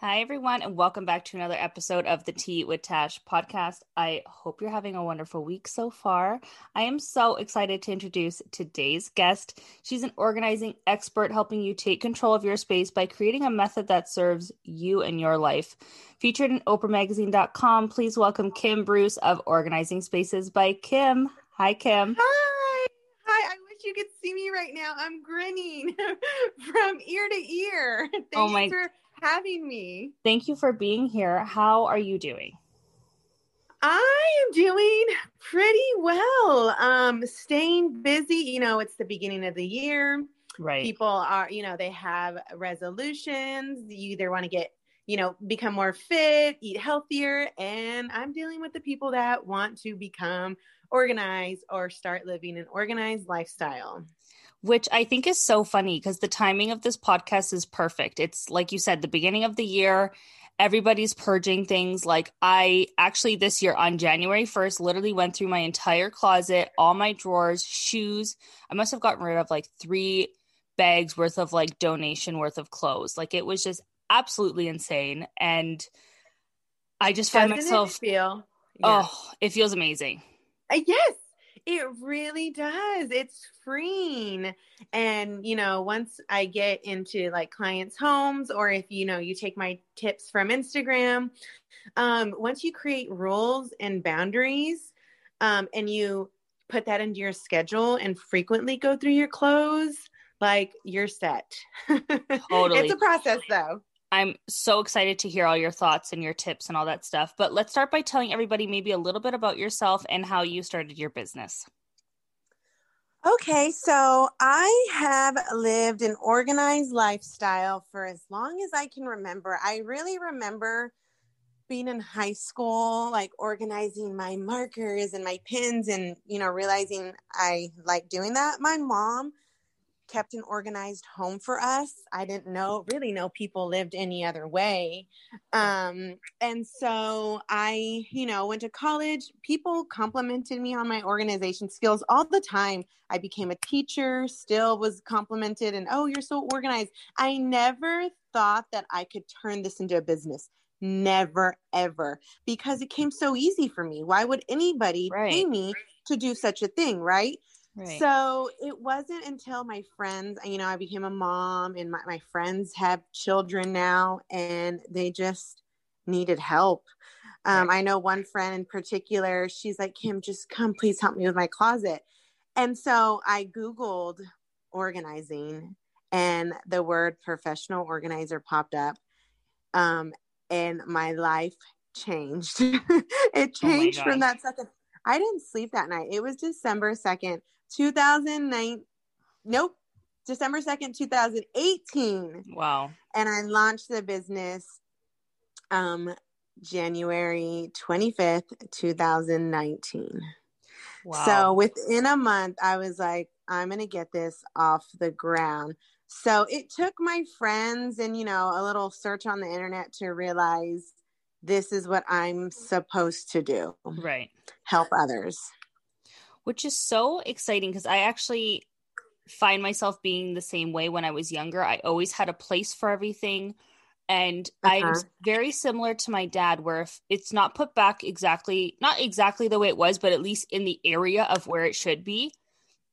Hi, everyone, and welcome back to another episode of the Tea with Tash podcast. I hope you're having a wonderful week so far. I am so excited to introduce today's guest. She's an organizing expert helping you take control of your space by creating a method that serves you and your life. Featured in OprahMagazine.com, please welcome Kim Bruce of Organizing Spaces by Kim. Hi, Kim. Hi. Hi. I wish you could see me right now. I'm grinning from ear to ear. Oh Thanks oh my- for having me. Thank you for being here. How are you doing? I am doing pretty well. Um, staying busy. You know, it's the beginning of the year. Right. People are, you know, they have resolutions. You either want to get, you know, become more fit, eat healthier, and I'm dealing with the people that want to become organized or start living an organized lifestyle which I think is so funny because the timing of this podcast is perfect. It's like you said, the beginning of the year, everybody's purging things. Like I actually this year on January 1st literally went through my entire closet, all my drawers, shoes. I must have gotten rid of like 3 bags worth of like donation worth of clothes. Like it was just absolutely insane and I just find Doesn't myself feel yeah. Oh, it feels amazing. Uh, yes, it really does. It's freeing. And, you know, once I get into like clients' homes, or if, you know, you take my tips from Instagram, um, once you create rules and boundaries um, and you put that into your schedule and frequently go through your clothes, like you're set. Totally. it's a process though. I'm so excited to hear all your thoughts and your tips and all that stuff. But let's start by telling everybody maybe a little bit about yourself and how you started your business. Okay, so I have lived an organized lifestyle for as long as I can remember. I really remember being in high school, like organizing my markers and my pins, and you know, realizing I like doing that. My mom kept an organized home for us. I didn't know really know people lived any other way. Um, and so I, you know, went to college. People complimented me on my organization skills all the time. I became a teacher, still was complimented and oh, you're so organized. I never thought that I could turn this into a business. Never ever because it came so easy for me. Why would anybody right. pay me to do such a thing, right? Right. So it wasn't until my friends, you know, I became a mom and my, my friends have children now and they just needed help. Um, right. I know one friend in particular, she's like, Kim, just come, please help me with my closet. And so I Googled organizing and the word professional organizer popped up. Um, and my life changed. it oh changed oh from that second. I didn't sleep that night. It was December 2nd, 2009 nope december 2nd 2018 wow. And i launched the business um january 25th 2019 wow. so within a month i was like i'm gonna get this off the ground. So it took my friends and you know a little search on the internet to realize this is what i'm supposed to do. Right. Help others which is so exciting because I actually find myself being the same way when I was younger. I always had a place for everything. And uh-huh. I'm very similar to my dad, where if it's not put back exactly, not exactly the way it was, but at least in the area of where it should be,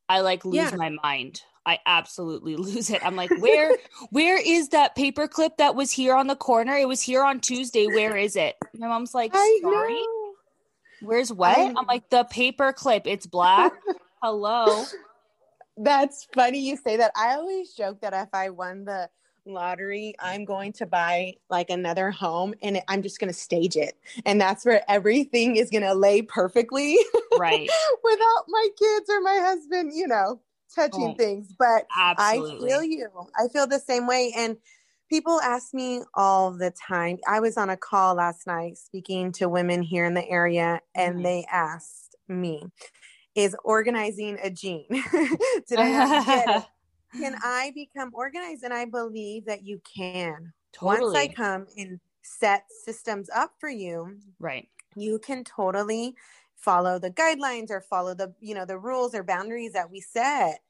I like lose yeah. my mind. I absolutely lose it. I'm like, where, where is that paper clip that was here on the corner? It was here on Tuesday. Where is it? My mom's like, sorry. Where's what? I'm, like the paper clip. It's black. Hello. That's funny you say that. I always joke that if I won the lottery, I'm going to buy like another home and I'm just going to stage it. And that's where everything is going to lay perfectly. Right. Without my kids or my husband, you know, touching oh, things. But absolutely. I feel you. I feel the same way. And people ask me all the time. I was on a call last night speaking to women here in the area, and mm-hmm. they asked me, Is organizing a gene? Did I have to get it? Can I become organized? And I believe that you can. Totally. Once I come and set systems up for you, right? You can totally follow the guidelines or follow the you know the rules or boundaries that we set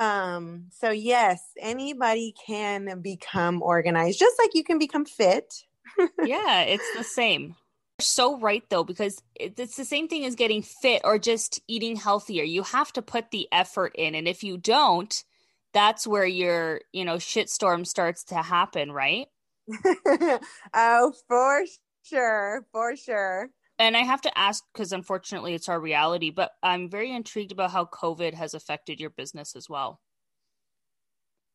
um, so yes, anybody can become organized, just like you can become fit. yeah, it's the same. You're so right though, because it's the same thing as getting fit or just eating healthier. You have to put the effort in. And if you don't, that's where your, you know, shitstorm starts to happen, right? oh, for sure. For sure. And I have to ask because unfortunately it's our reality, but I'm very intrigued about how COVID has affected your business as well.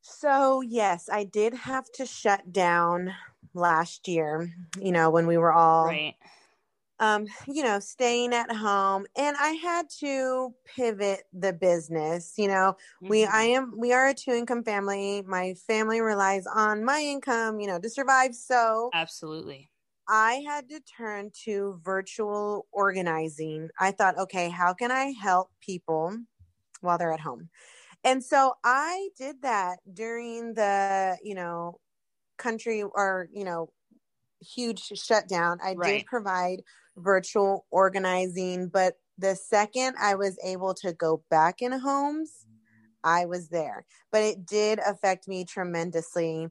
So, yes, I did have to shut down last year, you know, when we were all right um, you know, staying at home and I had to pivot the business. You know, mm-hmm. we I am we are a two income family. My family relies on my income, you know, to survive. So Absolutely. I had to turn to virtual organizing. I thought, okay, how can I help people while they're at home? And so I did that during the, you know, country or, you know, huge shutdown. I right. did provide virtual organizing, but the second I was able to go back in homes, I was there. But it did affect me tremendously.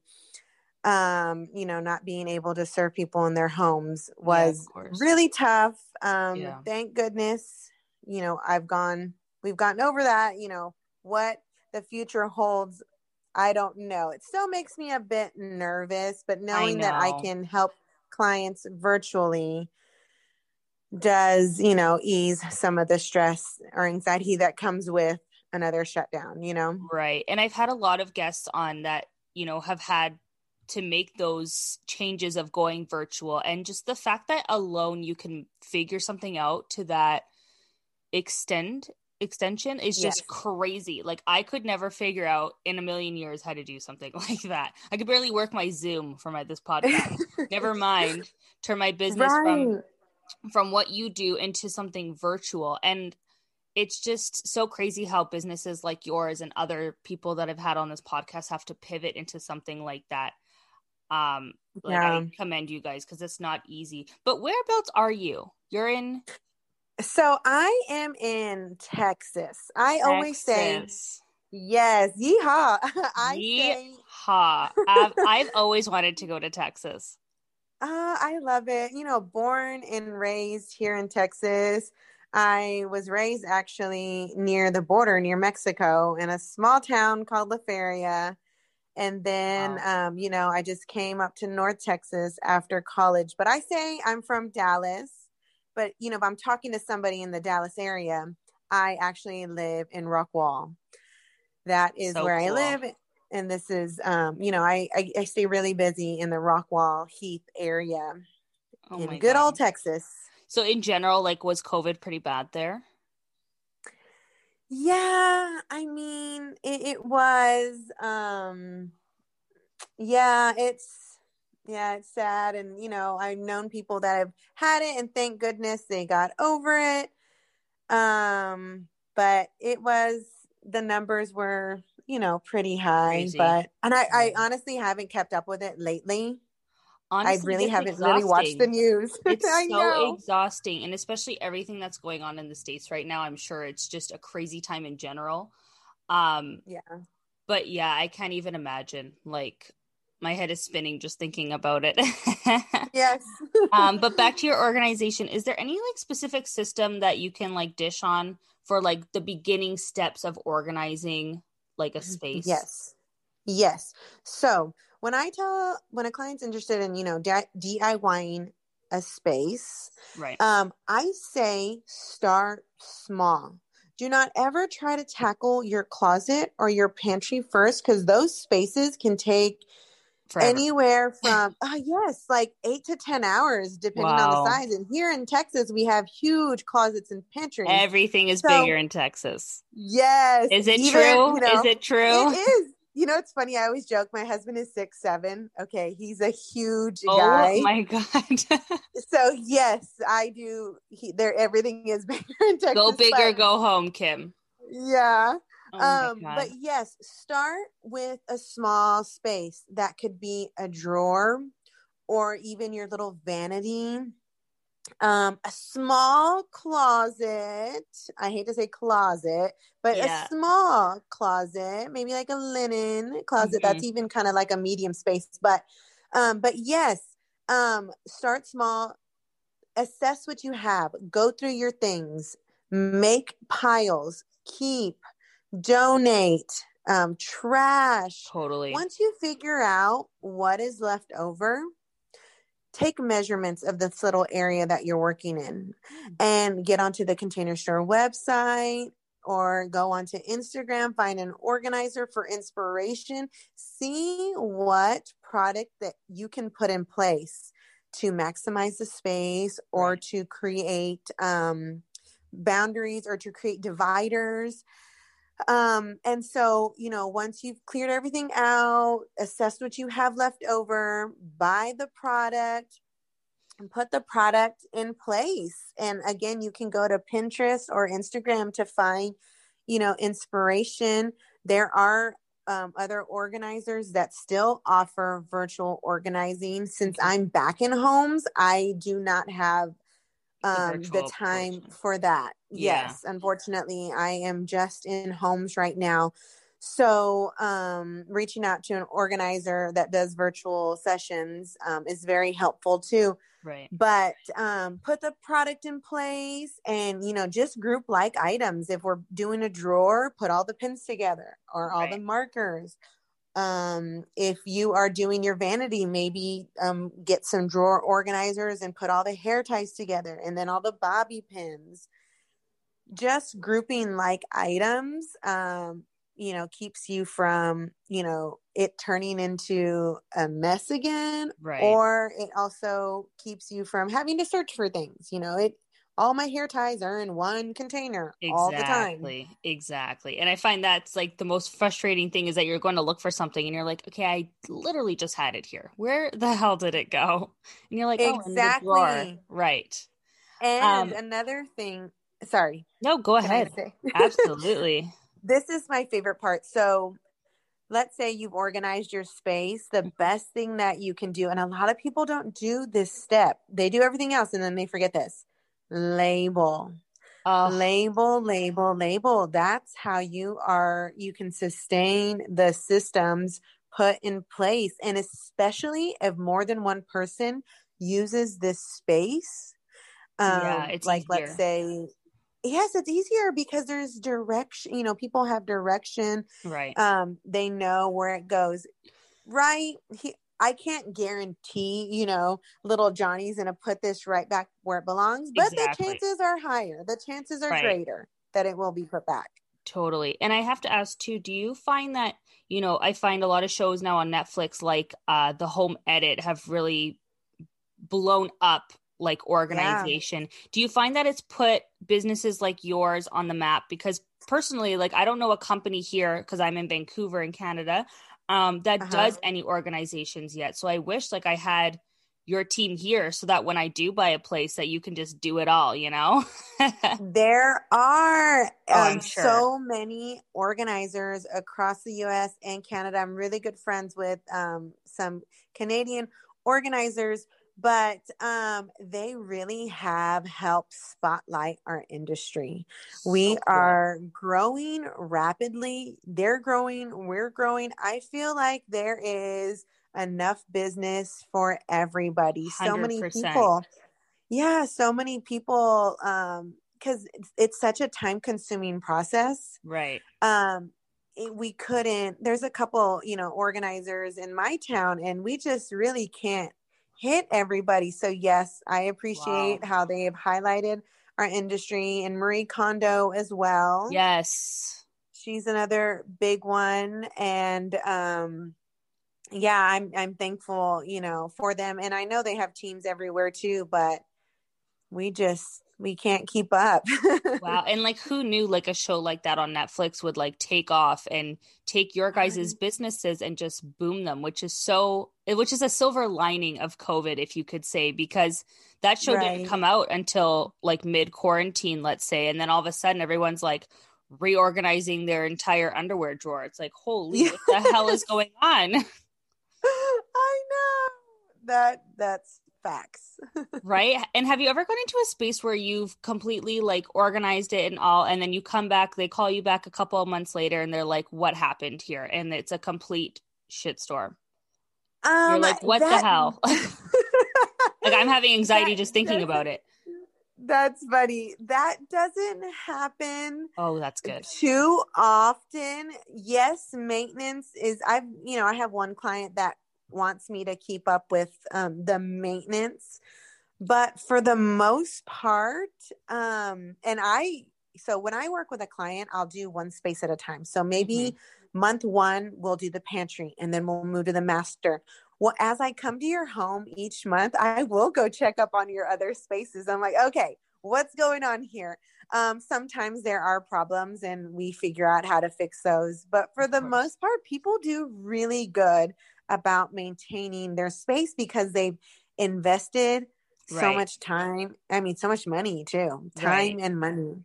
Um, you know, not being able to serve people in their homes was yeah, really tough. Um, yeah. thank goodness, you know, I've gone, we've gotten over that. You know, what the future holds, I don't know. It still makes me a bit nervous, but knowing I that I can help clients virtually does, you know, ease some of the stress or anxiety that comes with another shutdown, you know? Right. And I've had a lot of guests on that, you know, have had to make those changes of going virtual and just the fact that alone you can figure something out to that extend extension is just yes. crazy. Like I could never figure out in a million years how to do something like that. I could barely work my Zoom for my this podcast. never mind turn my business right. from from what you do into something virtual and it's just so crazy how businesses like yours and other people that I've had on this podcast have to pivot into something like that. Um, like yeah. I commend you guys because it's not easy. But whereabouts are you? You're in. So I am in Texas. I Texas. always say yes, yeehaw. I yeehaw. Say... I've, I've always wanted to go to Texas. Uh, I love it. You know, born and raised here in Texas. I was raised actually near the border, near Mexico, in a small town called La Feria. And then, wow. um, you know, I just came up to North Texas after college. But I say I'm from Dallas. But, you know, if I'm talking to somebody in the Dallas area, I actually live in Rockwall. That is so where cool. I live and this is um, you know I, I, I stay really busy in the Rockwall Heath area oh in good God. old Texas. So in general, like was COVID pretty bad there? Yeah, I mean it, it was. Um, yeah, it's yeah, it's sad, and you know I've known people that have had it, and thank goodness they got over it. Um, but it was the numbers were you know, pretty high. Crazy. But and I, I honestly haven't kept up with it lately. Honestly, I really haven't exhausting. really watched the news. It's so know. exhausting, and especially everything that's going on in the states right now. I'm sure it's just a crazy time in general. Um, yeah, but yeah, I can't even imagine. Like, my head is spinning just thinking about it. yes. um, but back to your organization, is there any like specific system that you can like dish on for like the beginning steps of organizing like a mm-hmm. space? Yes. Yes. So when I tell when a client's interested in, you know, DIYing a space, right? Um, I say start small. Do not ever try to tackle your closet or your pantry first because those spaces can take Forever. Anywhere from uh, yes, like eight to ten hours, depending wow. on the size. And here in Texas, we have huge closets and pantries. Everything is so, bigger in Texas. Yes. Is it even, true? You know, is it true? It is. You know, it's funny. I always joke. My husband is six seven. Okay, he's a huge oh, guy. Oh my god! so yes, I do. He, there, everything is bigger in Texas. Go bigger, go home, Kim. Yeah. Oh um, but yes, start with a small space that could be a drawer or even your little vanity. Um, a small closet. I hate to say closet, but yeah. a small closet, maybe like a linen closet. Mm-hmm. That's even kind of like a medium space. But, um, but yes, um start small assess what you have go through your things make piles keep donate um, trash totally once you figure out what is left over take measurements of this little area that you're working in and get onto the container store website or go onto Instagram, find an organizer for inspiration, see what product that you can put in place to maximize the space or to create um, boundaries or to create dividers. Um, and so, you know, once you've cleared everything out, assess what you have left over, buy the product, and put the product in place. And again, you can go to Pinterest or Instagram to find, you know, inspiration. There are um, other organizers that still offer virtual organizing. Since I'm back in homes, I do not have um, the, time portion. for that. Yeah. Yes, unfortunately, I am just in homes right now. So, um, reaching out to an organizer that does virtual sessions um, is very helpful too. Right. But um, put the product in place and, you know, just group like items. If we're doing a drawer, put all the pins together or all right. the markers. Um, if you are doing your vanity, maybe um, get some drawer organizers and put all the hair ties together and then all the bobby pins. Just grouping like items um, you know keeps you from you know it turning into a mess again right or it also keeps you from having to search for things you know it all my hair ties are in one container exactly, all the time. Exactly and i find that's like the most frustrating thing is that you're going to look for something and you're like okay i literally just had it here. Where the hell did it go? And you're like oh, exactly. Right. And um, another thing sorry no go ahead. absolutely. This is my favorite part. So let's say you've organized your space. The best thing that you can do, and a lot of people don't do this step, they do everything else and then they forget this label. Uh, label, label, label. That's how you are, you can sustain the systems put in place. And especially if more than one person uses this space. Um, yeah, it's like, easier. let's say yes it's easier because there's direction you know people have direction right um they know where it goes right he, i can't guarantee you know little johnny's gonna put this right back where it belongs but exactly. the chances are higher the chances are right. greater that it will be put back totally and i have to ask too do you find that you know i find a lot of shows now on netflix like uh the home edit have really blown up like organization. Yeah. Do you find that it's put businesses like yours on the map? Because personally, like I don't know a company here because I'm in Vancouver in Canada um, that uh-huh. does any organizations yet. So I wish like I had your team here so that when I do buy a place that you can just do it all, you know? there are oh, um, sure. so many organizers across the US and Canada. I'm really good friends with um, some Canadian organizers but um, they really have helped spotlight our industry. We are growing rapidly. They're growing, we're growing. I feel like there is enough business for everybody. 100%. So many people. Yeah, so many people um because it's, it's such a time consuming process. Right. Um it, we couldn't there's a couple you know organizers in my town and we just really can't hit everybody. So, yes, I appreciate wow. how they have highlighted our industry and Marie Kondo as well. Yes. She's another big one. And, um, yeah, I'm I'm thankful, you know, for them. And I know they have teams everywhere too, but we just we can't keep up. wow. And like who knew like a show like that on Netflix would like take off and take your guys' mm-hmm. businesses and just boom them, which is so which is a silver lining of COVID, if you could say, because that show right. didn't come out until like mid quarantine, let's say, and then all of a sudden everyone's like reorganizing their entire underwear drawer. It's like, holy, what the hell is going on? I know that that's facts. right? And have you ever gone into a space where you've completely like organized it and all, and then you come back, they call you back a couple of months later and they're like, what happened here? And it's a complete shitstorm. Um, You're like, what that... the hell? like I'm having anxiety that, just thinking about it. That's funny. That doesn't happen. Oh, that's good. Too often. Yes, maintenance is I've, you know, I have one client that wants me to keep up with um, the maintenance. But for the most part um and i so when i work with a client i'll do one space at a time. So maybe mm-hmm. month one we'll do the pantry and then we'll move to the master. Well as i come to your home each month i will go check up on your other spaces. I'm like okay what's going on here? Um, sometimes there are problems and we figure out how to fix those. But for the most part people do really good about maintaining their space because they've invested right. so much time. I mean, so much money too, time right. and money.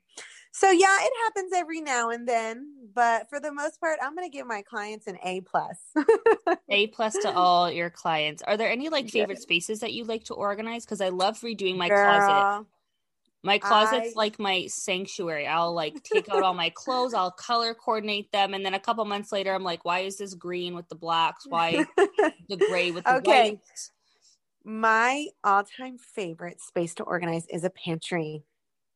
So yeah, it happens every now and then, but for the most part, I'm going to give my clients an A plus. a plus to all your clients. Are there any like favorite spaces that you like to organize? Because I love redoing my Girl, closet. My closet's I... like my sanctuary. I'll like take out all my clothes, I'll color coordinate them, and then a couple months later, I'm like, why is this green with the blacks? Why the gray with the okay. whites? My all-time favorite space to organize is a pantry.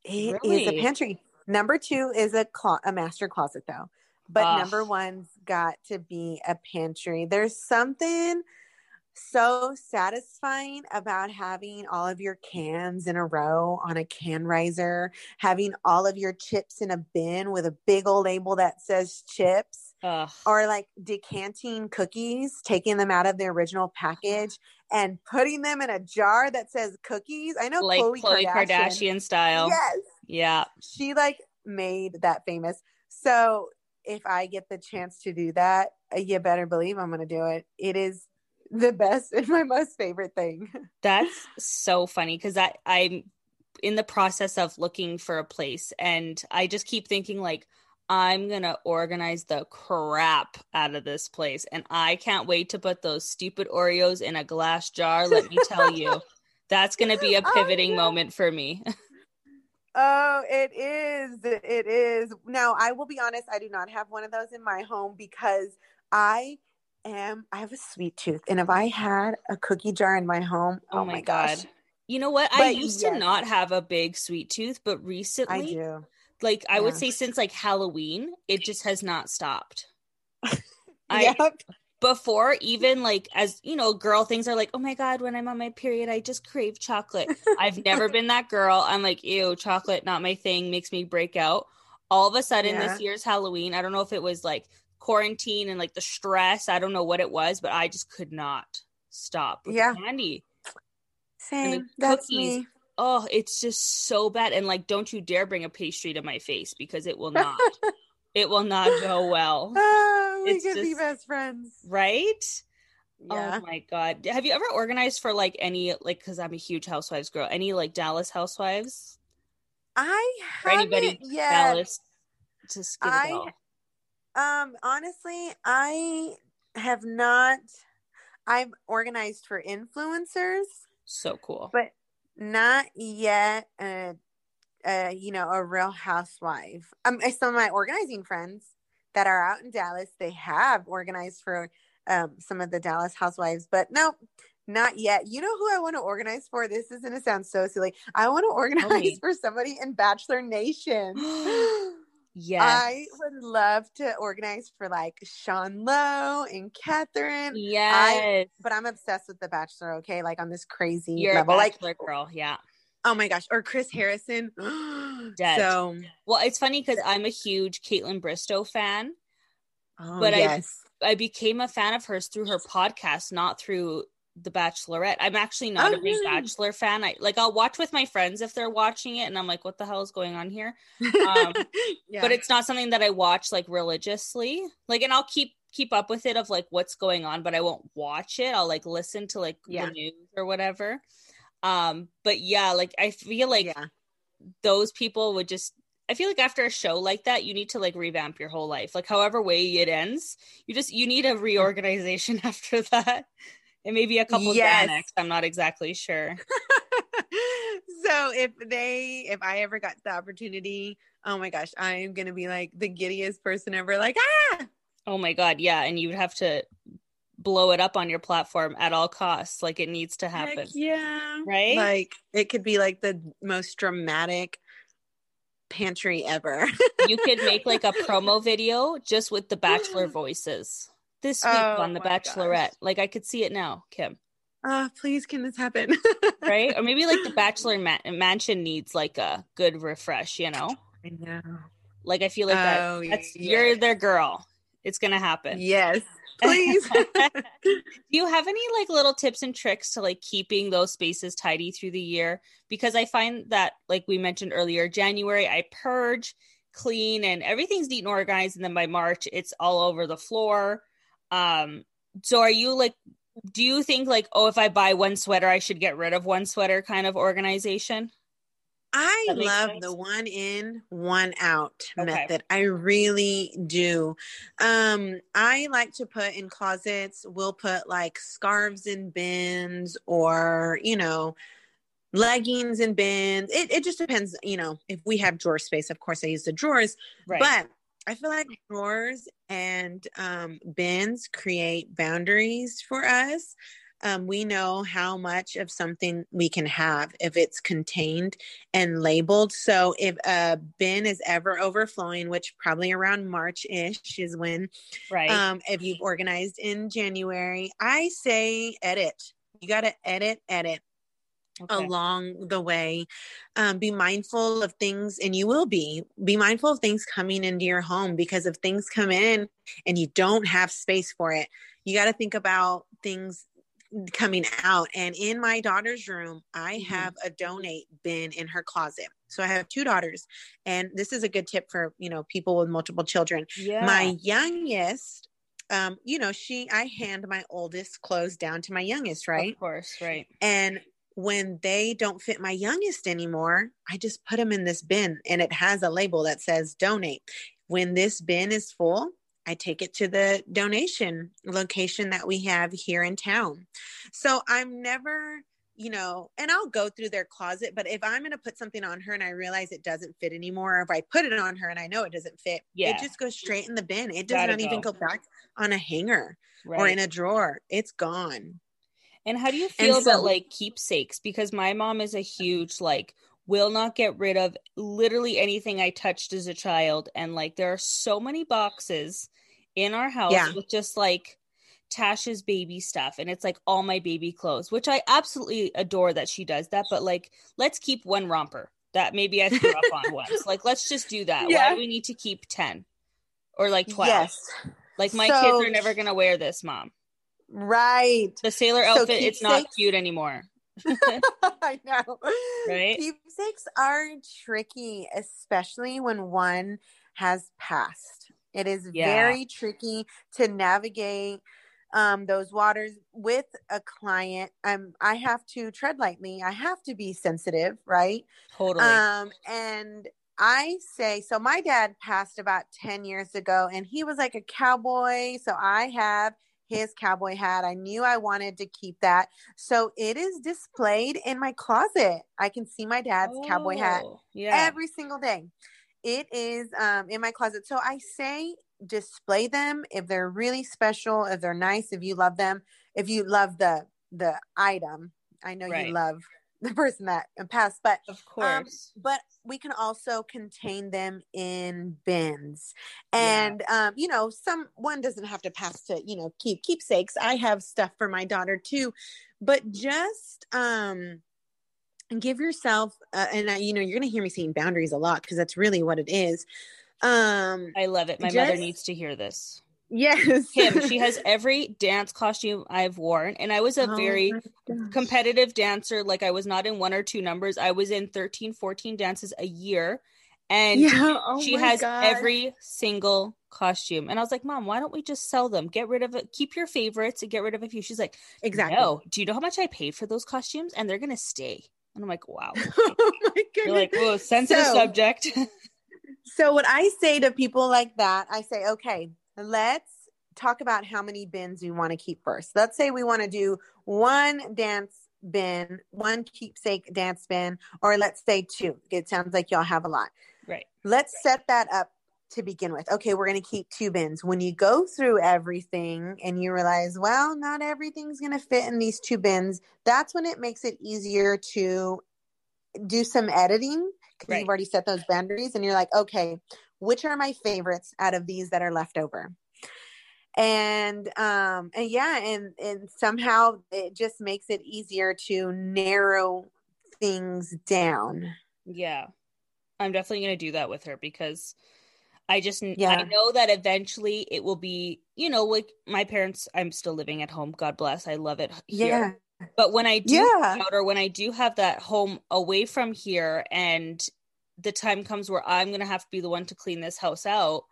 It really? is a pantry. Number two is a clo- a master closet though, but Ugh. number one's got to be a pantry. There's something so satisfying about having all of your cans in a row on a can riser, having all of your chips in a bin with a big old label that says chips, Ugh. or like decanting cookies, taking them out of their original package and putting them in a jar that says cookies. I know like Khloe, Khloe Kardashian, Kardashian style. Yes. Yeah. She like made that famous. So if I get the chance to do that, you better believe I'm going to do it. It is the best and my most favorite thing. That's so funny because I I'm in the process of looking for a place and I just keep thinking like I'm gonna organize the crap out of this place and I can't wait to put those stupid Oreos in a glass jar. Let me tell you, that's gonna be a oh, pivoting oh, moment for me. Oh, it is. It is. Now, I will be honest, I do not have one of those in my home because I am I have a sweet tooth, and if I had a cookie jar in my home, oh, oh my, god. You know what? But I used yes. to not have a big sweet tooth, but recently I do. Like I yeah. would say since like Halloween, it just has not stopped. I yep. before even like as you know, girl things are like, oh my god, when I'm on my period, I just crave chocolate. I've never been that girl. I'm like, ew, chocolate, not my thing, makes me break out. All of a sudden, yeah. this year's Halloween, I don't know if it was like quarantine and like the stress. I don't know what it was, but I just could not stop. yeah, candy. Same. That's cookies. me. Oh, it's just so bad. And like, don't you dare bring a pastry to my face because it will not. it will not go well. Oh, we it's could just, be best friends, right? Oh yeah. Oh my god! Have you ever organized for like any like? Because I'm a huge Housewives girl. Any like Dallas Housewives? I for anybody yet. Dallas. Just I. Um, honestly, I have not. I'm organized for influencers. So cool. But not yet a, a you know, a real housewife. Um, some of my organizing friends that are out in Dallas, they have organized for um some of the Dallas housewives, but no, not yet. You know who I want to organize for? This is going to sound so silly. I want to organize for somebody in Bachelor Nation. Yeah. I would love to organize for like Sean Lowe and Catherine. Yes. I, but I'm obsessed with The Bachelor, okay? Like on this crazy You're level. like girl, yeah. Oh my gosh. Or Chris Harrison. Dead. So well, it's funny because I'm a huge Kaitlyn Bristowe fan. Oh, but yes. I I became a fan of hers through her podcast, not through the Bachelorette. I'm actually not oh, a big really? Bachelor fan. I like I'll watch with my friends if they're watching it, and I'm like, what the hell is going on here? Um, yeah. But it's not something that I watch like religiously. Like, and I'll keep keep up with it of like what's going on, but I won't watch it. I'll like listen to like yeah. the news or whatever. Um, but yeah, like I feel like yeah. those people would just I feel like after a show like that, you need to like revamp your whole life. Like however way it ends, you just you need a reorganization after that. It may be a couple yes. Xanax. I'm not exactly sure. so if they, if I ever got the opportunity, oh my gosh, I'm gonna be like the giddiest person ever. Like ah. Oh my god, yeah, and you would have to blow it up on your platform at all costs. Like it needs to happen. Heck yeah. Right? Like it could be like the most dramatic pantry ever. you could make like a promo video just with the bachelor voices this week oh, on The Bachelorette. Gosh. Like I could see it now, Kim. Uh, please, can this happen? right? Or maybe like the Bachelor ma- Mansion needs like a good refresh, you know? I know. Like I feel like oh, that that's you're their girl. It's gonna happen. Yes. Please. Do you have any like little tips and tricks to like keeping those spaces tidy through the year? Because I find that, like we mentioned earlier, January I purge, clean, and everything's neat and organized, and then by March it's all over the floor. Um, so are you like do you think like oh if I buy one sweater I should get rid of one sweater kind of organization? I love sense? the one in, one out okay. method. I really do. Um, I like to put in closets, we'll put like scarves in bins or, you know, leggings in bins. It, it just depends, you know, if we have drawer space, of course I use the drawers. Right. But I feel like drawers and um, bins create boundaries for us um, we know how much of something we can have if it's contained and labeled. So if a bin is ever overflowing, which probably around March ish is when, right? Um, if you've organized in January, I say edit. You got to edit, edit. Okay. along the way um, be mindful of things and you will be be mindful of things coming into your home because if things come in and you don't have space for it you got to think about things coming out. And in my daughter's room, I mm-hmm. have a donate bin in her closet. So I have two daughters. And this is a good tip for, you know, people with multiple children. Yeah. My youngest, um, you know, she I hand my oldest clothes down to my youngest, right? Of course, right. And when they don't fit my youngest anymore, I just put them in this bin and it has a label that says donate. When this bin is full, I take it to the donation location that we have here in town. So I'm never, you know, and I'll go through their closet, but if I'm going to put something on her and I realize it doesn't fit anymore, or if I put it on her and I know it doesn't fit, yeah. it just goes straight in the bin. It does not go. even go back on a hanger right. or in a drawer. It's gone. And how do you feel so, about like keepsakes? Because my mom is a huge like will not get rid of literally anything I touched as a child. And like there are so many boxes in our house yeah. with just like Tasha's baby stuff and it's like all my baby clothes, which I absolutely adore that she does that. But like, let's keep one romper that maybe I threw up on once. Like, let's just do that. Yeah. Why do we need to keep 10 or like 12? Yes. Like, my so, kids are never going to wear this, mom. Right. The sailor outfit, so it's not cute anymore. I know. Right? Keepsakes are tricky, especially when one has passed. It is yeah. very tricky to navigate um, those waters with a client. Um, I have to tread lightly. I have to be sensitive, right? Totally. Um, and I say, so my dad passed about 10 years ago and he was like a cowboy. So I have his cowboy hat. I knew I wanted to keep that. So it is displayed in my closet. I can see my dad's oh, cowboy hat oh, yeah. every single day. It is um, in my closet. So I say display them if they're really special, if they're nice, if you love them, if you love the the item. I know right. you love the person that passed, but of um, course, um, but we can also contain them in bins, and yeah. um, you know, some one doesn't have to pass to you know keep keepsakes. I have stuff for my daughter too, but just um give yourself uh, and uh, you know you're going to hear me saying boundaries a lot because that's really what it is. Um i love it. My just, mother needs to hear this yes. Kim she has every dance costume i've worn and i was a oh very competitive dancer. Like i was not in one or two numbers. I was in 13 14 dances a year and yeah. oh she has God. every single costume. And i was like mom why don't we just sell them? Get rid of it. Keep your favorites and get rid of a few. She's like exactly. No. Do you know how much i paid for those costumes? And they're gonna stay. And I'm like, wow. oh my goodness. You're like, whoa, sensitive so, subject. so what I say to people like that, I say, okay, let's talk about how many bins we want to keep first. Let's say we want to do one dance bin, one keepsake dance bin, or let's say two. It sounds like y'all have a lot. Right. Let's set that up to begin with. Okay, we're going to keep two bins. When you go through everything and you realize, well, not everything's going to fit in these two bins, that's when it makes it easier to do some editing because right. you've already set those boundaries and you're like, okay, which are my favorites out of these that are left over? And um and yeah, and and somehow it just makes it easier to narrow things down. Yeah. I'm definitely going to do that with her because I just yeah. I know that eventually it will be, you know, like my parents I'm still living at home, God bless. I love it here. Yeah. But when I do yeah. out or when I do have that home away from here and the time comes where I'm going to have to be the one to clean this house out,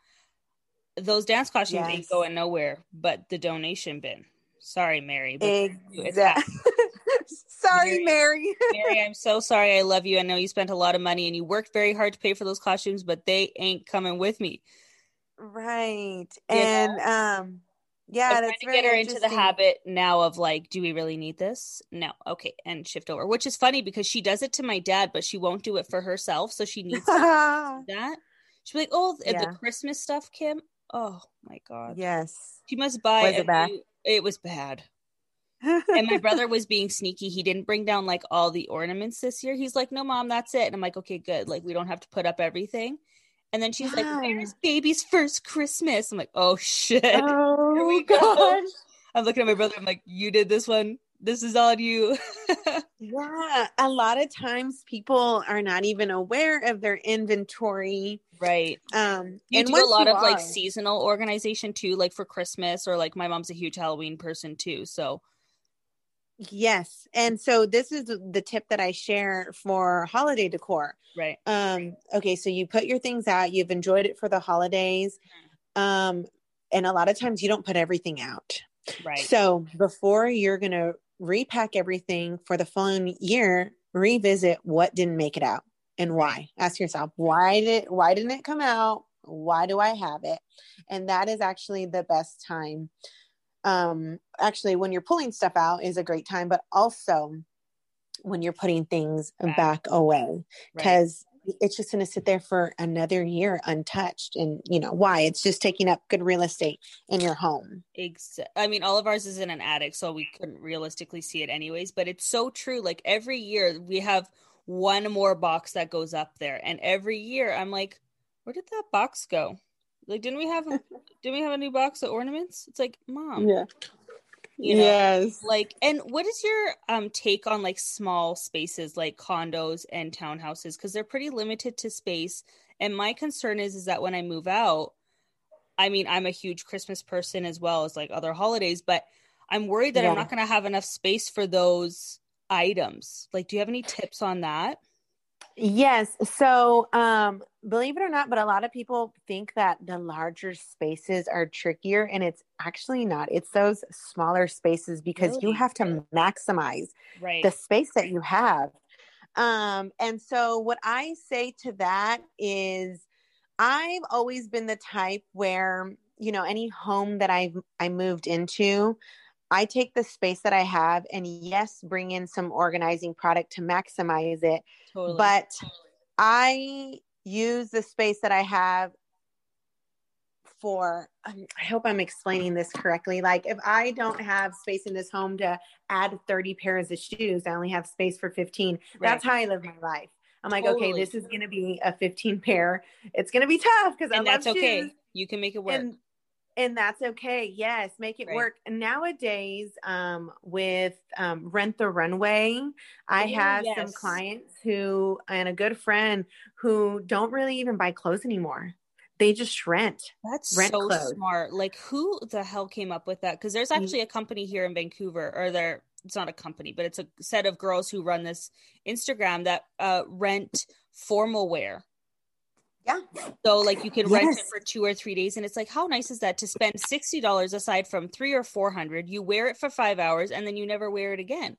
those dance costumes yes. ain't going nowhere but the donation bin. Sorry, Mary. exactly. sorry, Mary. Mary. Mary, I'm so sorry. I love you. I know you spent a lot of money and you worked very hard to pay for those costumes, but they ain't coming with me. Right. You and know? um yeah, I'm trying to get her into the habit now of like, do we really need this? No, okay, and shift over. Which is funny because she does it to my dad, but she won't do it for herself, so she needs that. She'll be like, "Oh, yeah. the Christmas stuff, Kim. Oh my god, yes. She must buy was it. New- it was bad and my brother was being sneaky. He didn't bring down like all the ornaments this year. He's like, "No, mom, that's it." And I'm like, "Okay, good. Like we don't have to put up everything." And then she's yeah. like, "Where's baby's first Christmas?" I'm like, "Oh shit! Oh, Here we go." I'm looking at my brother. I'm like, "You did this one. This is all you." yeah, a lot of times people are not even aware of their inventory. Right. Um, you do a lot of are, like seasonal organization too, like for Christmas, or like my mom's a huge Halloween person too, so Yes. And so this is the tip that I share for holiday decor. Right. Um okay, so you put your things out, you've enjoyed it for the holidays. Um and a lot of times you don't put everything out. Right. So before you're going to repack everything for the following year, revisit what didn't make it out and why. Ask yourself, why did why didn't it come out? Why do I have it? And that is actually the best time um actually when you're pulling stuff out is a great time but also when you're putting things right. back away because. It's just going to sit there for another year untouched and you know why it's just taking up good real estate in your home Ex- i mean all of ours is in an attic so we couldn't realistically see it anyways but it's so true like every year we have one more box that goes up there and every year i'm like where did that box go like, didn't we have a, didn't we have a new box of ornaments? It's like, mom. Yeah. You know, yes. Like, and what is your um take on like small spaces like condos and townhouses? Because they're pretty limited to space. And my concern is is that when I move out, I mean, I'm a huge Christmas person as well as like other holidays, but I'm worried that yeah. I'm not going to have enough space for those items. Like, do you have any tips on that? Yes. So, um, believe it or not, but a lot of people think that the larger spaces are trickier, and it's actually not. It's those smaller spaces because really? you have to maximize right. the space that you have. Um, and so, what I say to that is, I've always been the type where you know any home that I've I moved into, I take the space that I have and yes, bring in some organizing product to maximize it. Totally. But I use the space that I have for um, I hope I'm explaining this correctly. Like if I don't have space in this home to add 30 pairs of shoes, I only have space for 15. Right. That's how I live my life. I'm like, totally. okay, this is going to be a 15 pair. It's going to be tough because I that's okay. Shoes. You can make it work. And and that's okay yes make it right. work nowadays um, with um, rent the runway i oh, have yes. some clients who and a good friend who don't really even buy clothes anymore they just rent that's rent so clothes. smart like who the hell came up with that because there's mm. actually a company here in vancouver or there it's not a company but it's a set of girls who run this instagram that uh, rent formal wear yeah. So like you can yes. rent it for two or three days, and it's like how nice is that to spend sixty dollars aside from three or four hundred? You wear it for five hours, and then you never wear it again.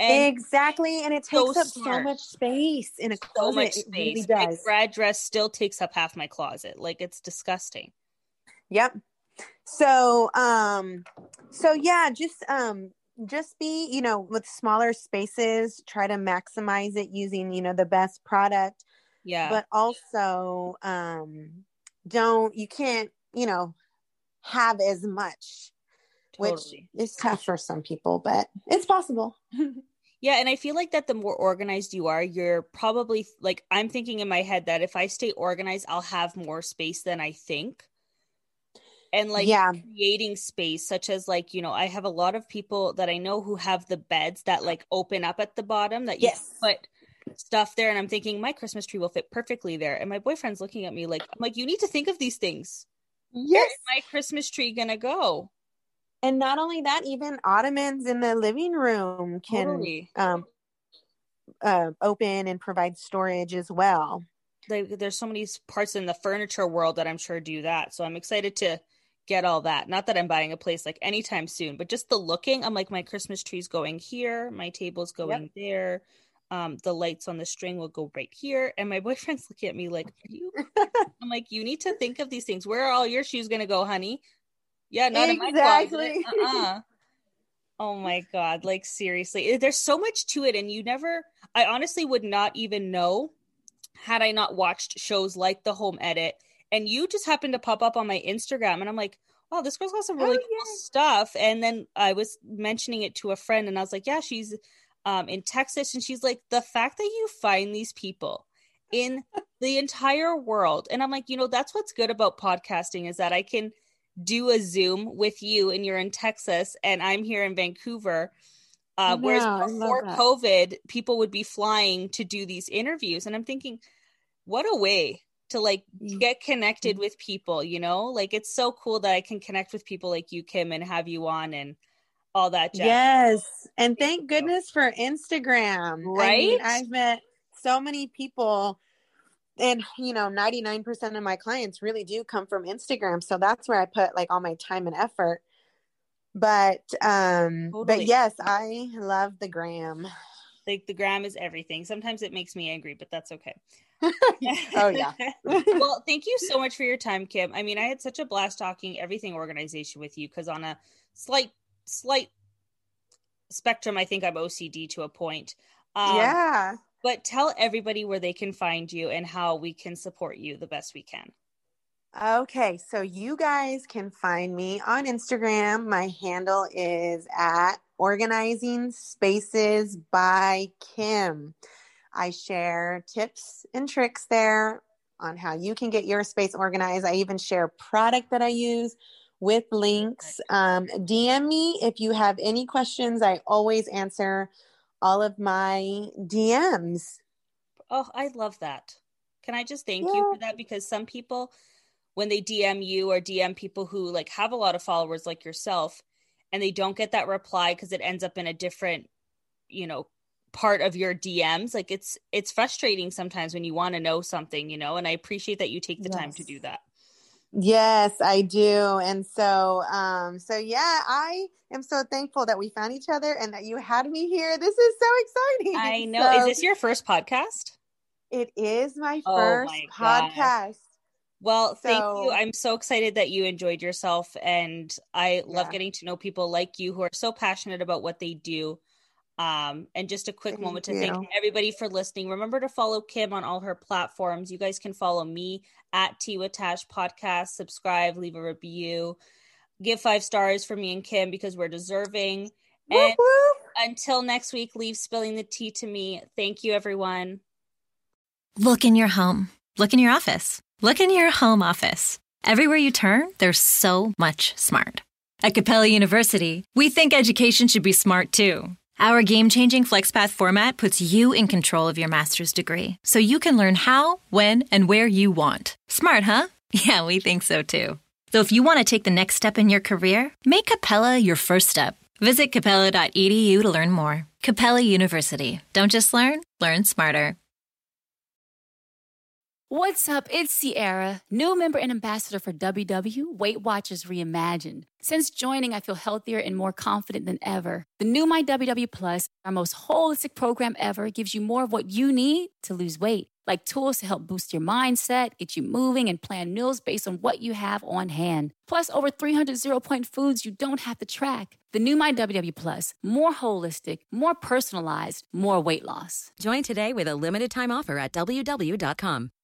And exactly, and it takes so up smart. so much space in a closet. So much space. It really does. My grad dress still takes up half my closet. Like it's disgusting. Yep. So, um, so yeah, just um, just be you know with smaller spaces, try to maximize it using you know the best product yeah but also um don't you can't you know have as much totally. which is tough for some people but it's possible yeah and i feel like that the more organized you are you're probably like i'm thinking in my head that if i stay organized i'll have more space than i think and like yeah. creating space such as like you know i have a lot of people that i know who have the beds that like open up at the bottom that you yes. put stuff there and i'm thinking my christmas tree will fit perfectly there and my boyfriend's looking at me like i'm like you need to think of these things yes my christmas tree gonna go and not only that even ottomans in the living room can totally. um uh, open and provide storage as well like, there's so many parts in the furniture world that i'm sure do that so i'm excited to get all that. Not that I'm buying a place like anytime soon, but just the looking. I'm like, my Christmas tree's going here, my table's going yep. there. Um, the lights on the string will go right here. And my boyfriend's looking at me like, you? I'm like, you need to think of these things. Where are all your shoes gonna go, honey? Yeah, not exactly. in my closet. Uh-uh. Oh my god, like seriously. There's so much to it and you never I honestly would not even know had I not watched shows like The Home Edit and you just happened to pop up on my Instagram, and I'm like, "Oh, this girl's got some really oh, cool yeah. stuff." And then I was mentioning it to a friend, and I was like, "Yeah, she's um, in Texas," and she's like, "The fact that you find these people." in the entire world and i'm like you know that's what's good about podcasting is that i can do a zoom with you and you're in texas and i'm here in vancouver uh, whereas before covid people would be flying to do these interviews and i'm thinking what a way to like mm. get connected mm. with people, you know? Like it's so cool that I can connect with people like you, Kim, and have you on and all that jazz. Yes. And thank goodness for Instagram. Right? I mean, I've met so many people and you know 99% of my clients really do come from instagram so that's where i put like all my time and effort but um totally. but yes i love the gram like the gram is everything sometimes it makes me angry but that's okay oh yeah. well, thank you so much for your time, Kim. I mean, I had such a blast talking everything organization with you because on a slight slight spectrum, I think I'm OCD to a point. Um, yeah. But tell everybody where they can find you and how we can support you the best we can. Okay, so you guys can find me on Instagram. My handle is at organizing spaces by Kim. I share tips and tricks there on how you can get your space organized. I even share product that I use with links. Um, DM me if you have any questions. I always answer all of my DMs. Oh, I love that. Can I just thank yeah. you for that? Because some people, when they DM you or DM people who like have a lot of followers like yourself, and they don't get that reply because it ends up in a different, you know, part of your DMs. Like it's it's frustrating sometimes when you want to know something, you know, and I appreciate that you take the yes. time to do that. Yes, I do. And so um so yeah, I am so thankful that we found each other and that you had me here. This is so exciting. I know. So, is this your first podcast? It is my oh first my podcast. Well, so, thank you. I'm so excited that you enjoyed yourself and I love yeah. getting to know people like you who are so passionate about what they do um, and just a quick thank moment to you. thank everybody for listening. Remember to follow Kim on all her platforms. You guys can follow me at Tiwa Tash Podcast. Subscribe, leave a review, give five stars for me and Kim because we're deserving. And until next week, leave spilling the tea to me. Thank you, everyone. Look in your home. Look in your office. Look in your home office. Everywhere you turn, there's so much smart. At Capella University, we think education should be smart too. Our game changing FlexPath format puts you in control of your master's degree, so you can learn how, when, and where you want. Smart, huh? Yeah, we think so too. So if you want to take the next step in your career, make Capella your first step. Visit capella.edu to learn more. Capella University. Don't just learn, learn smarter. What's up? It's Sierra, new member and ambassador for WW Weight Watchers Reimagined. Since joining, I feel healthier and more confident than ever. The new My WW Plus, our most holistic program ever, gives you more of what you need to lose weight, like tools to help boost your mindset, get you moving, and plan meals based on what you have on hand. Plus, over 300 zero point foods you don't have to track. The new My WW Plus, more holistic, more personalized, more weight loss. Join today with a limited time offer at WW.com.